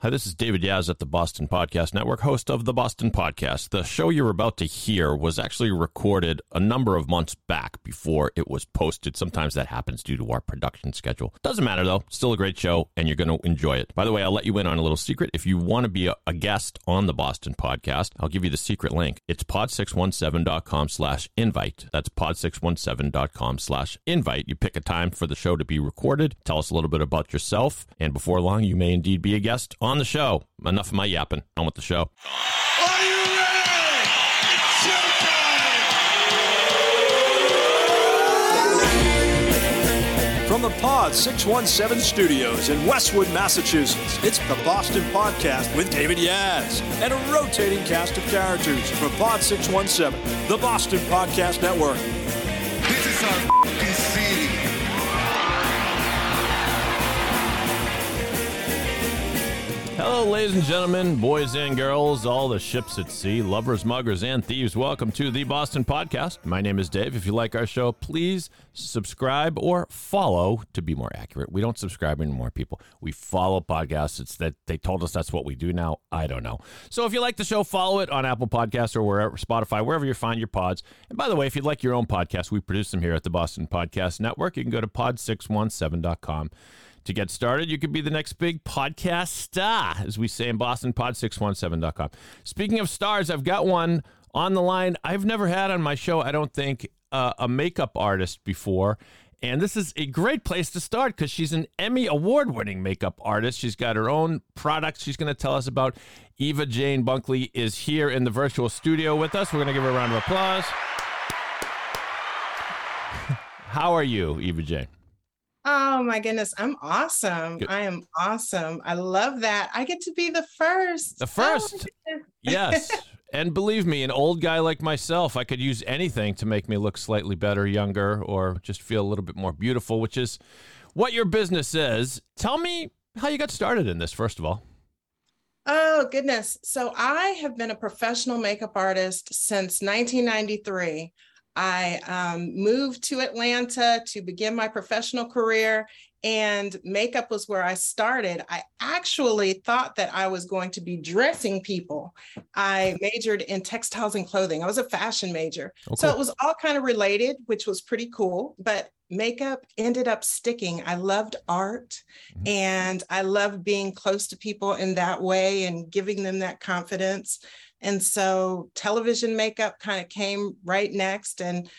Hi, this is David Yaz at the Boston Podcast Network, host of the Boston Podcast. The show you're about to hear was actually recorded a number of months back before it was posted. Sometimes that happens due to our production schedule. Doesn't matter though, still a great show, and you're going to enjoy it. By the way, I'll let you in on a little secret. If you want to be a, a guest on the Boston Podcast, I'll give you the secret link. It's pod617.com slash invite. That's pod617.com slash invite. You pick a time for the show to be recorded, tell us a little bit about yourself, and before long, you may indeed be a guest the show. Enough of my yapping. On with the show. Are you ready? It's showtime! From the Pod 617 studios in Westwood, Massachusetts, it's the Boston Podcast with David Yaz and a rotating cast of characters from Pod 617, the Boston Podcast Network. This is our f***ing city. Hello, ladies and gentlemen, boys and girls, all the ships at sea, lovers, muggers, and thieves. Welcome to the Boston Podcast. My name is Dave. If you like our show, please subscribe or follow to be more accurate. We don't subscribe anymore, people. We follow podcasts. It's that they told us that's what we do now. I don't know. So if you like the show, follow it on Apple Podcasts or wherever, Spotify, wherever you find your pods. And by the way, if you'd like your own podcast, we produce them here at the Boston Podcast Network. You can go to pod617.com. To get started, you could be the next big podcast star, as we say in Boston, pod617.com. Speaking of stars, I've got one on the line I've never had on my show, I don't think, uh, a makeup artist before. And this is a great place to start because she's an Emmy award winning makeup artist. She's got her own products she's going to tell us about. Eva Jane Bunkley is here in the virtual studio with us. We're going to give her a round of applause. How are you, Eva Jane? Oh my goodness, I'm awesome. Good. I am awesome. I love that. I get to be the first. The Oh first. goodness. Yes. And believe me, an old guy like myself, I could use anything to make me look slightly better, younger, or just feel a little bit more beautiful, which is what your business is. Tell me how you got started in this, first of all. Oh goodness. So I have been a professional makeup artist since 1993. I um, moved to Atlanta to begin my professional career, and makeup was where I started. I actually thought that I was going to be dressing people. I majored in textiles and clothing. I was a fashion major. So it was all kind of related, which was pretty cool. But makeup ended up sticking. I loved art Mhm. and I loved being close to people in that way and giving them that confidence. And so television makeup kind of came right next. And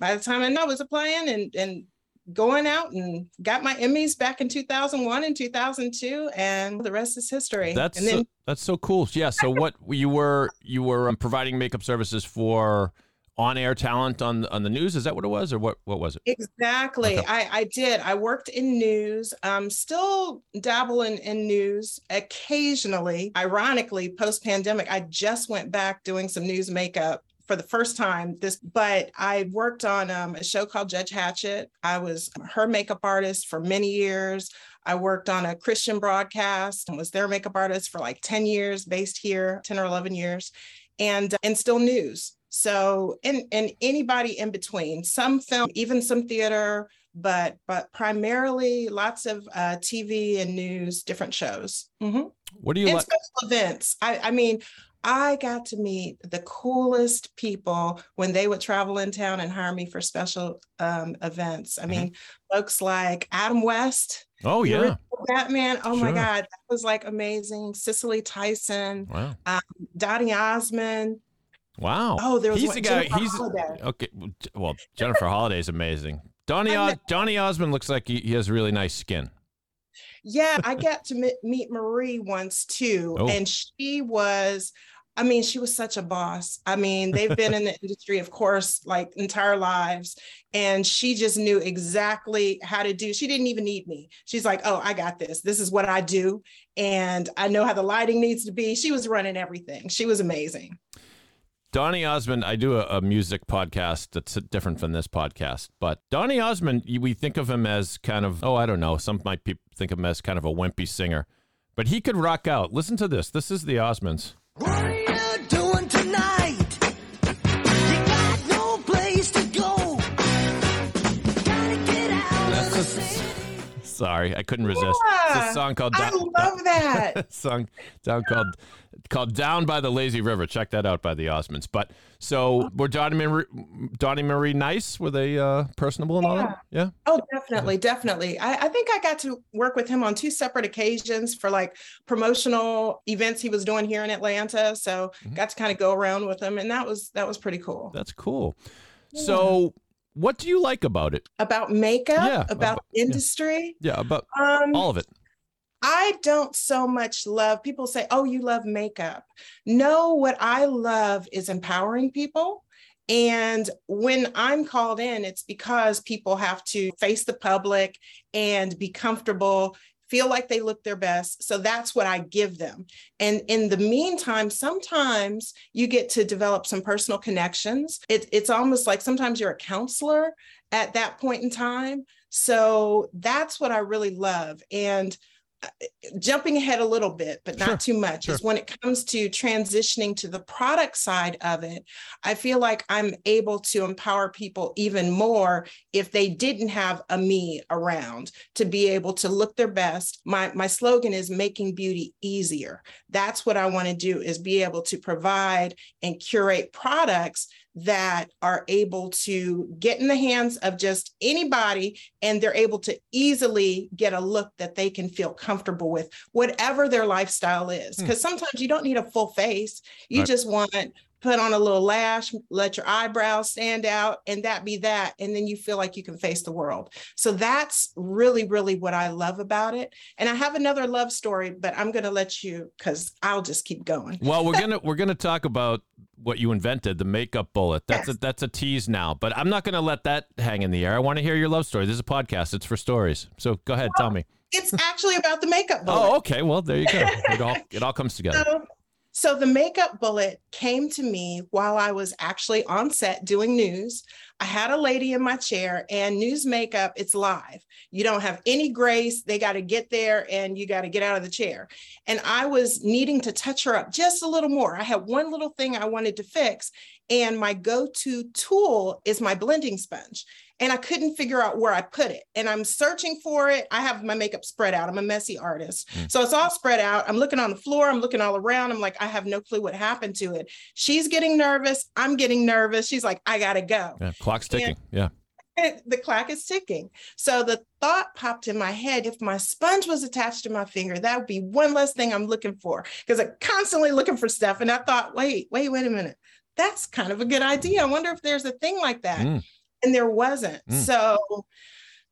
by the time I know, I was applying and, and going out and got my Emmys back in 2001 and 2002. And the rest is history. That's and then so, that's so cool. Yeah. So what you were you were um, providing makeup services for on air talent on on the news? Is that what it was, or what what was it? Exactly. Okay. I, I did. I worked in news, um, still dabble in, in news occasionally. Ironically, post pandemic, I just went back doing some news makeup for the first time this but i worked on um, a show called judge Hatchett. i was her makeup artist for many years i worked on a christian broadcast and was their makeup artist for like 10 years based here 10 or 11 years and and still news so and and anybody in between some film even some theater but but primarily lots of uh, tv and news different shows Mhm. What do you and like? special events i i mean i got to meet the coolest people when they would travel in town and hire me for special um, events i Mhm. mean folks like adam west Oh yeah. batman oh my god that was like amazing cicely tyson Wow. donny osmond Wow. oh there was he's one, the guy. Jennifer He's Holliday. okay. Well, Jennifer Holliday is amazing. Donny Os- Donny Osmond looks like he, he has really nice skin. Yeah, I got to meet Marie once too, Oh. and she was. I mean, she was such a boss. I mean, they've been in the industry, of course, like entire lives. And she just knew exactly how to do. She didn't even need me. She's like, oh, I got this. This is what I do. And I know how the lighting needs to be. She was running everything. She was amazing. Donny Osmond, I do a, a music podcast that's different from this podcast, but Donny Osmond, we think of him as kind of, oh, I don't know, some might pe- think of him as kind of a wimpy singer, but he could rock out. Listen to this. This is the Osmonds. Sorry, I couldn't resist. It's a song called I Down, love that. song down called called Down by the Lazy River. Check that out by the Osmonds. But so were Donny Marie, Donny Marie nice? Were they uh, personable and all that? Yeah. Oh, definitely, definitely. I, I think I got to work with him on two separate occasions for like promotional events he was doing here in Atlanta. So Mhm. got to kind of go around with him, and that was that was pretty cool. That's cool. So what do you like about it? About makeup, Yeah, about about- yeah. industry. Yeah, about Um, all of it. I don't so much love people say, oh, you love makeup. No, what I love is empowering people. And when I'm called in, it's because people have to face the public and be comfortable, feel like they look their best. So that's what I give them. And in the meantime, sometimes you get to develop some personal connections. It, it's almost like sometimes you're a counselor at that point in time. So that's what I really love. And jumping ahead a little bit, but not too much, sure. is when it comes to transitioning to the product side of it, I feel like I'm able to empower people even more if they didn't have a me around to be able to look their best. My my slogan is making beauty easier. That's what I want to do is be able to provide and curate products that are able to get in the hands of just anybody and they're able to easily get a look that they can feel comfortable with whatever their lifestyle is. Hmm. because sometimes you don't need a full face. You Right. just want put on a little lash let your eyebrows stand out and that be that and then you feel like you can face the world. So that's really really what i love about it. And i have another love story but i'm going to let you because i'll just keep going. Well, we're gonna we're gonna talk about what you invented, the makeup bullet. That's Yes. a that's a tease now, but I'm not gonna let that hang in the air. I want to hear your love story. This is a podcast. It's for stories. So go ahead, tell me. it's actually about the makeup oh, bullet Oh, okay. Well, there you go. It all it all comes together. So, so the makeup bullet came to me while I was actually on set doing news. I had a lady in my chair and news makeup, it's live. You don't have any grace. They got to get there and you got to get out of the chair. And I was needing to touch her up just a little more. I had one little thing I wanted to fix. And my go to tool is my blending sponge. And I couldn't figure out where I put it. And I'm searching for it. I have my makeup spread out. I'm a messy artist. Mm. So it's all spread out. I'm looking on the floor. I'm looking all around. I'm like, I have no clue what happened to it. She's getting nervous. I'm getting nervous. She's like, I got to go. Yeah, clock's ticking. Yeah. the clock is ticking. So the thought popped in my head if my sponge was attached to my finger, that would be one less thing I'm looking for because I'm constantly looking for stuff. And I thought, wait, wait, wait a minute. That's kind of a good idea. I wonder if there's a thing like that. Mm. And there wasn't. Mm. So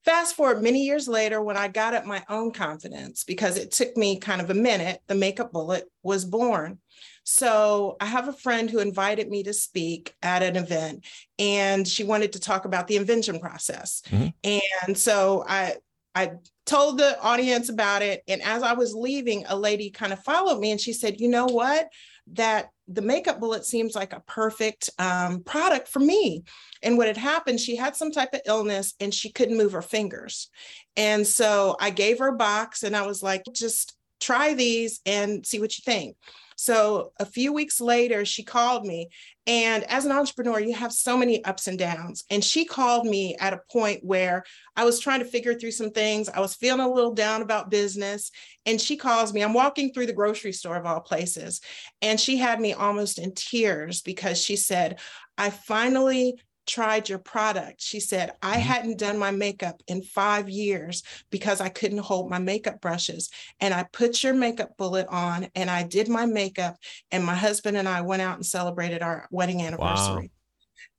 fast forward many years later when I got up my own confidence because it took me kind of a minute, the makeup bullet was born. So I have a friend who invited me to speak at an event and she wanted to talk about the invention process. Mhm. And so I I told the audience about it and as I was leaving a lady kind of followed me and she said, "You know what? That the makeup bullet seems like a perfect um, product for me." And what had happened, she had some type of illness and she couldn't move her fingers. And so I gave her a box and I was like, "Just try these and see what you think." So a few weeks later, she called me. And as an entrepreneur, you have so many ups and downs. And she called me at a point where I was trying to figure through some things. I was feeling a little down about business. And she calls me. I'm walking through the grocery store of all places. And she had me almost in tears because she said, I finally tried your product. She said, I Mhm. hadn't done my makeup in five years because I couldn't hold my makeup brushes. And I put your makeup bullet on and I did my makeup. And my husband and I went out and celebrated our wedding anniversary.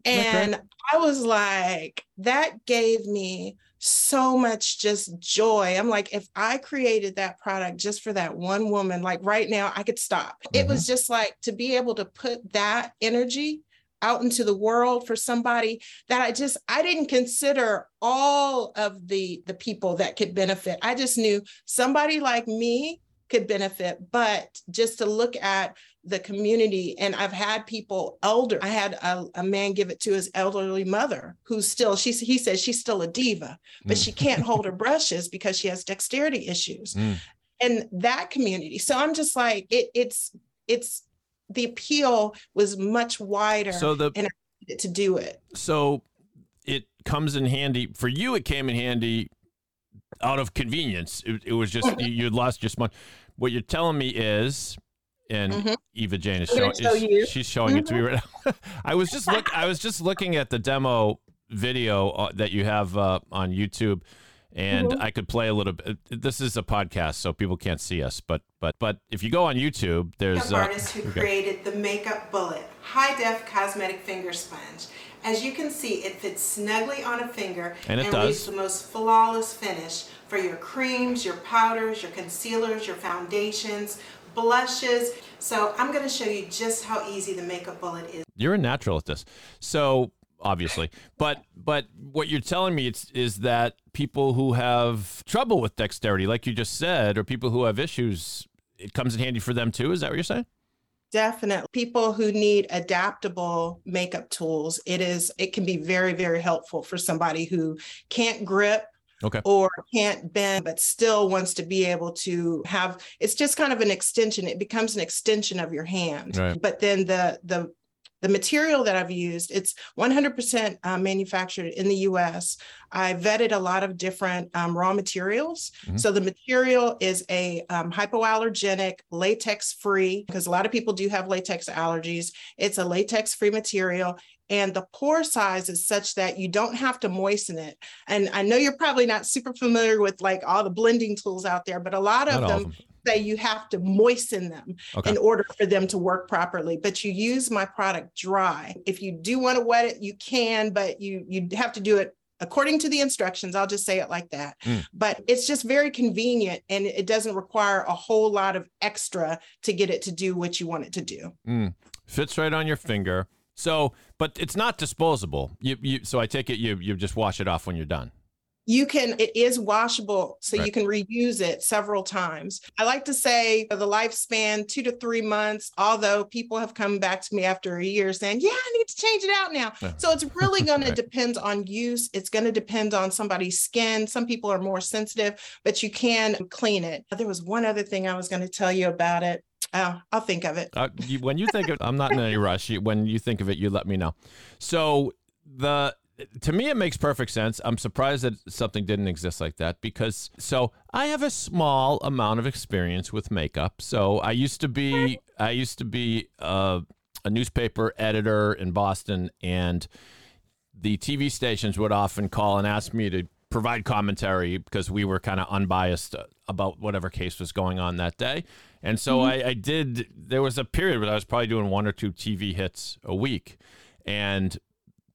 That? And I was like, that gave me so much just joy. I'm like, if I created that product just for that one woman, like right now, I could stop. It was just like to be able to put that energy out into the world for somebody that I just I didn't consider all of the the people that could benefit. I just knew somebody like me could benefit, but just to look at the community and I've had people elder. I had a, a man give it to his elderly mother who's still she's he says she's still a diva, but Mm. she can't hold her brushes because she has dexterity issues. Mm. And that community. So I'm just like it it's it's the appeal was much wider So the and to do it. so it comes in handy for you. It came in handy out of convenience. It, it was just you, you'd lost just money. What you're telling me is, and Mhm. Eva Jane is showing. show you. She's showing it to me right now. I was just look. I was just looking at the demo video uh, that you have uh, on YouTube, and Mm-hmm. I could play a little bit. This is a podcast, so people can't see us. But but but if you go on YouTube, there's makeup uh, artist who okay. created the Makeup Bullet high def cosmetic finger sponge. As you can see, it fits snugly on a finger And it leaves does. the most flawless finish for your creams, your powders, your concealers, your foundations, blushes. So I'm going to show you just how easy the Makeup Bullet is. You're a natural at this. So obviously, but but what you're telling me is, is that people who have trouble with dexterity, like you just said, or people who have issues, it comes in handy for them too. Is that what you're saying? Definitely. People who need adaptable makeup tools, it is it can be very very helpful for somebody who can't grip Okay. or can't bend but still wants to be able to have it's just kind of an extension it becomes an extension of your hand Right. but then the the the material that I've used, it's 100% uh, manufactured in the US. I vetted a lot of different um, raw materials. Mhm. So the material is a um, hypoallergenic, latex free, because a lot of people do have latex allergies. It's a latex free material. And the pore size is such that you don't have to moisten it. And I know you're probably not super familiar with like all the blending tools out there, but a lot of Not them. Say you have to moisten them Okay. in order for them to work properly. But you use my product dry. If you do want to wet it, you can, but you you have to do it according to the instructions. I'll just say it like that. Mm. But it's just very convenient and it doesn't require a whole lot of extra to get it to do what you want it to do. Mm. Fits right on your finger. So, but it's not disposable. You, you. So I take it you you just wash it off when you're done. You can, it is washable, so Right. you can reuse it several times. I like to say the lifespan, two to three months, although people have come back to me after a year saying, Yeah, I need to change it out now. Yeah. So it's really going to depend on use. It's going to depend on somebody's skin. Some people are more sensitive, but you can clean it. There was one other thing I was going to tell you about it. Oh, I'll think of it. Uh, you, when you think of, I'm not in any rush. You, when you think of it, you let me know. So the to me, it makes perfect sense. I'm surprised that something didn't exist like that because so I have a small amount of experience with makeup. So I used to be I used to be uh, a newspaper editor in Boston, and the TV stations would often call and ask me to provide commentary because we were kind of unbiased uh, about whatever case was going on that day. And so I, I did, there was a period where I was probably doing one or two TV hits a week. And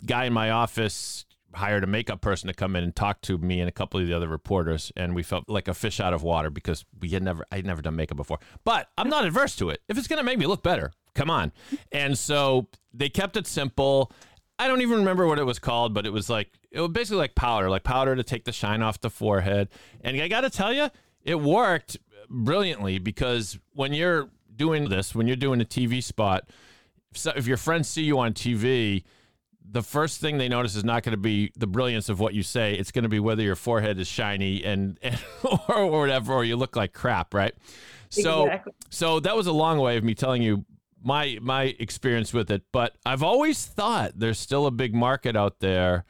guy in my office hired a makeup person to come in and talk to me and a couple of the other reporters and we felt like a fish out of water because we had never I had never done makeup before. But I'm not adverse to it. If it's going to make me look better, come on. And so they kept it simple. I don't even remember what it was called, but it was like it was basically like powder, like powder to take the shine off the forehead. And I got to tell you, it worked brilliantly because when you're doing this, when you're doing a TV spot, if, if your friends see you on TV, the first thing they notice is not going to be the brilliance of what you say. It's going to be whether your forehead is shiny and, and or, or whatever, or you look like crap, right? So, Exactly. so that was a long way of me telling you my my experience with it. But I've always thought there's still a big market out there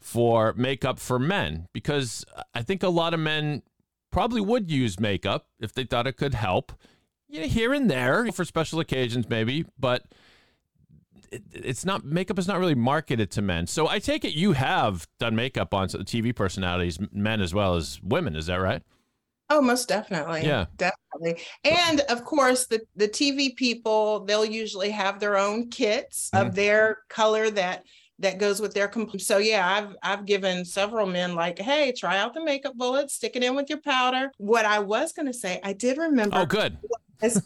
for makeup for men because I think a lot of men probably would use makeup if they thought it could help. You know, here and there for special occasions, maybe, but it, it's not makeup is not really marketed to men. So I take it you have done makeup on TV personalities, men as well as women. Is that right? Oh, most definitely. Yeah. Definitely. And of course, the, the TV people, they'll usually have their own kits Mhm. of their color that that goes with their comp- so yeah i've i've given several men like hey try out the makeup bullet stick it in with your powder what i was going to say i did remember Oh, good. was,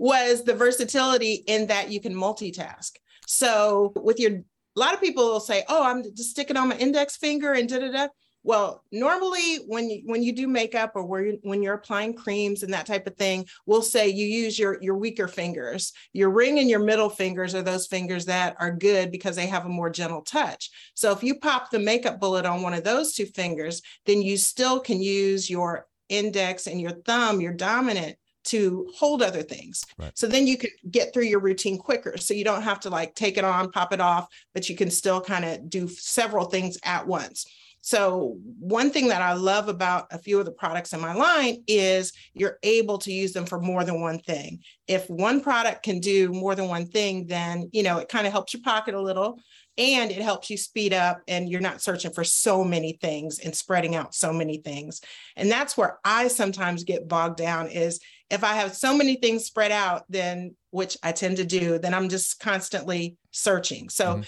was the versatility in that you can multitask. So with your, a lot of people will say, "Oh, I'm just sticking on my index finger and da da da." Well, normally when you when you do makeup or where you, when you're applying creams and that type of thing, we'll say you use your your weaker fingers. Your ring and your middle fingers are those fingers that are good because they have a more gentle touch. So if you pop the makeup bullet on one of those two fingers, then you still can use your index and your thumb, your dominant to hold other things. Right. So then you can get through your routine quicker. So you don't have to like take it on, pop it off, but you can still kind of do several things at once. So, one thing that I love about a few of the products in my line is you're able to use them for more than one thing. If one product can do more than one thing, then, you know, it kind of helps your pocket a little and it helps you speed up and you're not searching for so many things and spreading out so many things. And that's where I sometimes get bogged down is if I have so many things spread out, then which I tend to do, then I'm just constantly searching. So, Mhm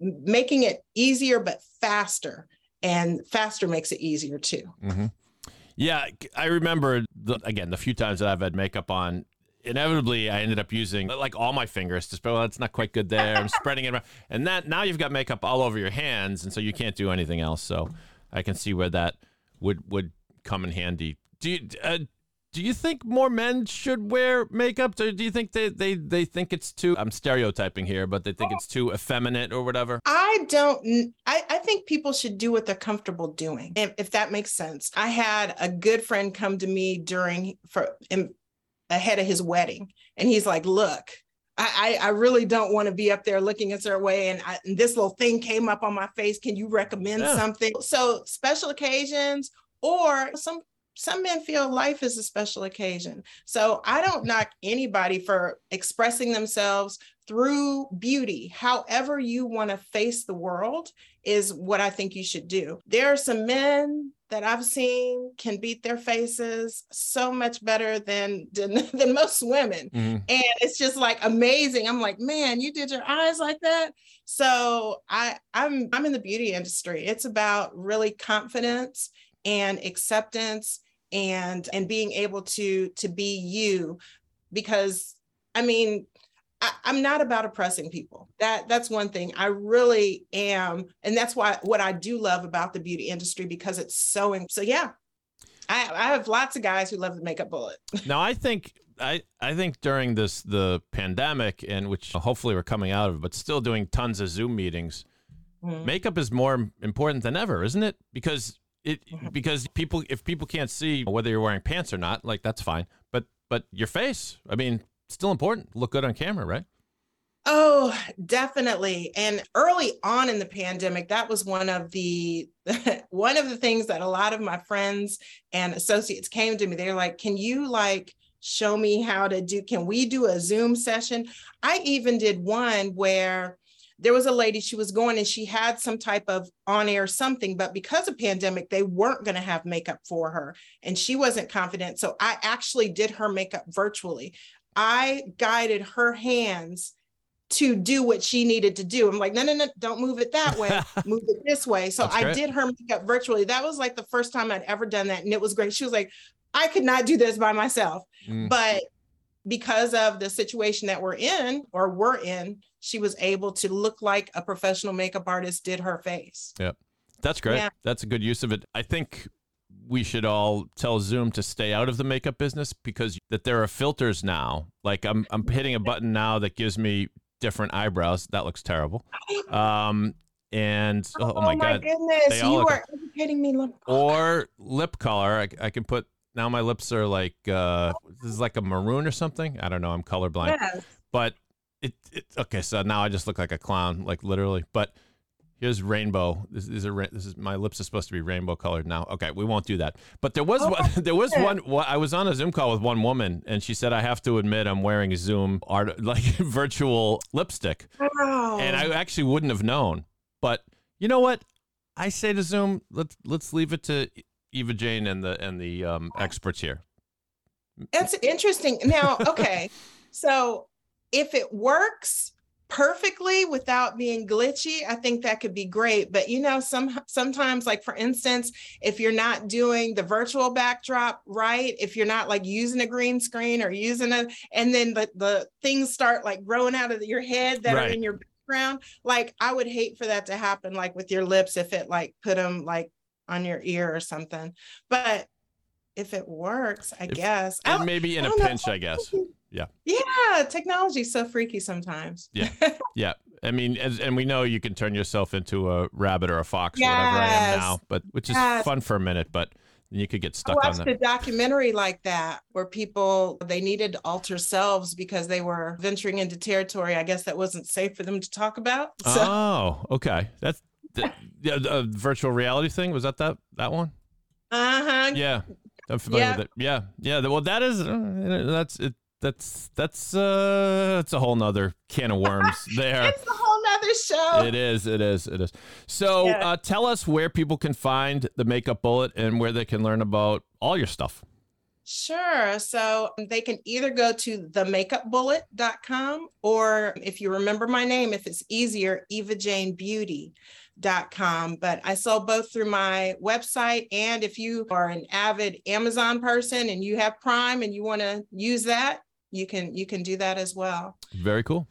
making it easier but faster and faster makes it easier too hmm Yeah, I remember the, again the few times that I've had makeup on. Inevitably, I ended up using like all my fingers to spread. Well, it's not quite good there. I'm spreading it around, and that now you've got makeup all over your hands, and so you can't do anything else. So I can see where that would would come in handy. Do you uh, do you think more men should wear makeup? Or do you think they, they they think it's too? I'm stereotyping here, but they think it's too effeminate or whatever. i don't I, I think people should do what they're comfortable doing if, if that makes sense i had a good friend come to me during for in, ahead of his wedding and he's like look I, I really don't want to be up there looking a certain way. And, I, and this little thing came up on my face. Can you recommend Yeah. something? So special occasions or some some men feel life is a special occasion. So I don't knock anybody for expressing themselves through beauty. However, you want to face the world is what I think you should do. There are some men that I've seen can beat their faces so much better than than, than most women. Mhm. And it's just like amazing. I'm like, man, you did your eyes like that. So I I'm I'm in the beauty industry. It's about really confidence and acceptance and and being able to to be you because i mean I, i'm not about oppressing people that that's one thing i really am and that's why what i do love about the beauty industry because it's so in, so yeah I, I have lots of guys who love the makeup bullet Now I think I I think during this the pandemic and which hopefully we're coming out of, but still doing tons of Zoom meetings, Mhm. makeup is more important than ever, isn't it? Because it because people if people can't see whether you're wearing pants or not, like that's fine. But but your face, I mean, still important. Look good on camera, right? Oh, definitely. And early on in the pandemic, that was one of the one of the things that a lot of my friends and associates came to me. They're like, "Can you like show me how to do can we do a Zoom session?" I even did one where there was a lady she was going and she had some type of on-air something but because of pandemic they weren't going to have makeup for her and she wasn't confident so i actually did her makeup virtually i guided her hands to do what she needed to do. I'm like, no, no, no, don't move it that way. move it this way. So That's I great. did her makeup virtually. That was like the first time I'd ever done that. And it was great. She was like, I could not do this by myself. Mm. But because of the situation that we're in or we're in, she was able to look like a professional makeup artist did her face. Yep. That's great. Yeah. That's a good use of it. I think we should all tell Zoom to stay out of the makeup business because that there are filters now. Like I'm I'm hitting a button now that gives me different eyebrows. That looks terrible. Um and oh, oh my god. goodness. They all You are educating me. Or lip color. I, I can put now my lips are like uh this is like a maroon or something. I don't know. I'm colorblind. Yes. But it, it okay, so now I just look like a clown, like literally. But here's rainbow. This is a this is my lips are supposed to be rainbow colored now. Okay, we won't do that. But there was one, there was one. one- I was on a Zoom call with one woman, and she said I have to admit I'm wearing Zoom art like virtual lipstick, Wow. and I actually wouldn't have known. But you know what? I say to Zoom, let's let's leave it to Eva Jane and the and the um, experts here. That's interesting. Now, okay. so if it works perfectly without being glitchy, I think that could be great. But you know, some sometimes, like for instance, if you're not doing the virtual backdrop right, if you're not like using a green screen or using a, and then the the things start like growing out of your head that Right. are in your background, like I would hate for that to happen, like with your lips, if it like put them like on your ear or something. But if it works, I If- guess. I And maybe in I a don't know. pinch, I guess. Yeah. Yeah, technology's so freaky sometimes. Yeah, Yeah. I mean, as, and we know you can turn yourself into a rabbit or a fox or whatever I am now, but which is Yes. fun for a minute, but you could get I stuck on watched that. a documentary like that where people they needed to alter selves because they were venturing into territory. I guess that wasn't safe for them to talk about. So Oh, okay. That's the, the virtual reality thing was that that that one? Uh-huh. Yeah, I'm familiar Yeah. with it. Yeah, yeah. Well, that is uh, that's it. That's that's uh, it's a whole nother can of worms there. It's a whole nother show. It is. It is. It is. So, Yeah. uh, tell us where people can find the Makeup Bullet and where they can learn about all your stuff. Sure. So they can either go to themakeupbullet.com or if you remember my name, if it's easier, evajanebeauty.com. But I sell both through my website. And if you are an avid Amazon person and you have Prime and you want to use that, you can you can do that as well. Very cool.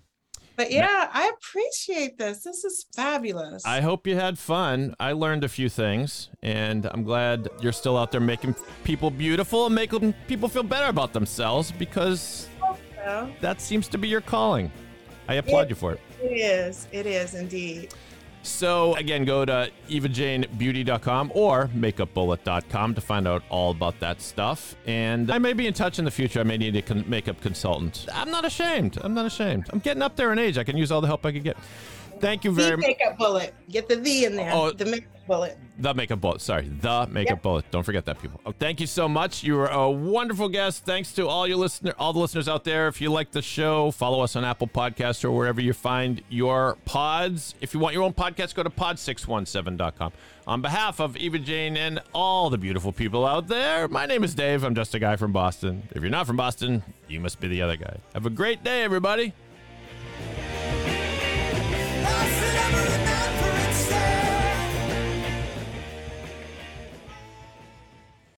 But yeah, I appreciate this. This is fabulous. I hope you had fun. I learned a few things, and I'm glad you're still out there making people beautiful and making people feel better about themselves because So, that seems to be your calling. I applaud you for it. it is. It is indeed. So, again, go to evajanebeauty.com or makeupbullet.com to find out all about that stuff. And I may be in touch in the future. I may need a con- makeup consultant. I'm not ashamed. I'm not ashamed. I'm getting up there in age. I can use all the help I can get. Thank you very much. makeup bullet. Get the V in there. Oh. the makeup bullet. The Makeup Bullet. Sorry, The Makeup Yep. Bullet. Don't forget that, people. Oh, thank you so much. You were a wonderful guest. Thanks to all your listener, all the listeners out there. If you like the show, follow us on Apple Podcasts or wherever you find your pods. If you want your own podcast, go to pod617.com. On behalf of Eva Jane and all the beautiful people out there, my name is Dave. I'm just a guy from Boston. If you're not from Boston, you must be the other guy. Have a great day, everybody.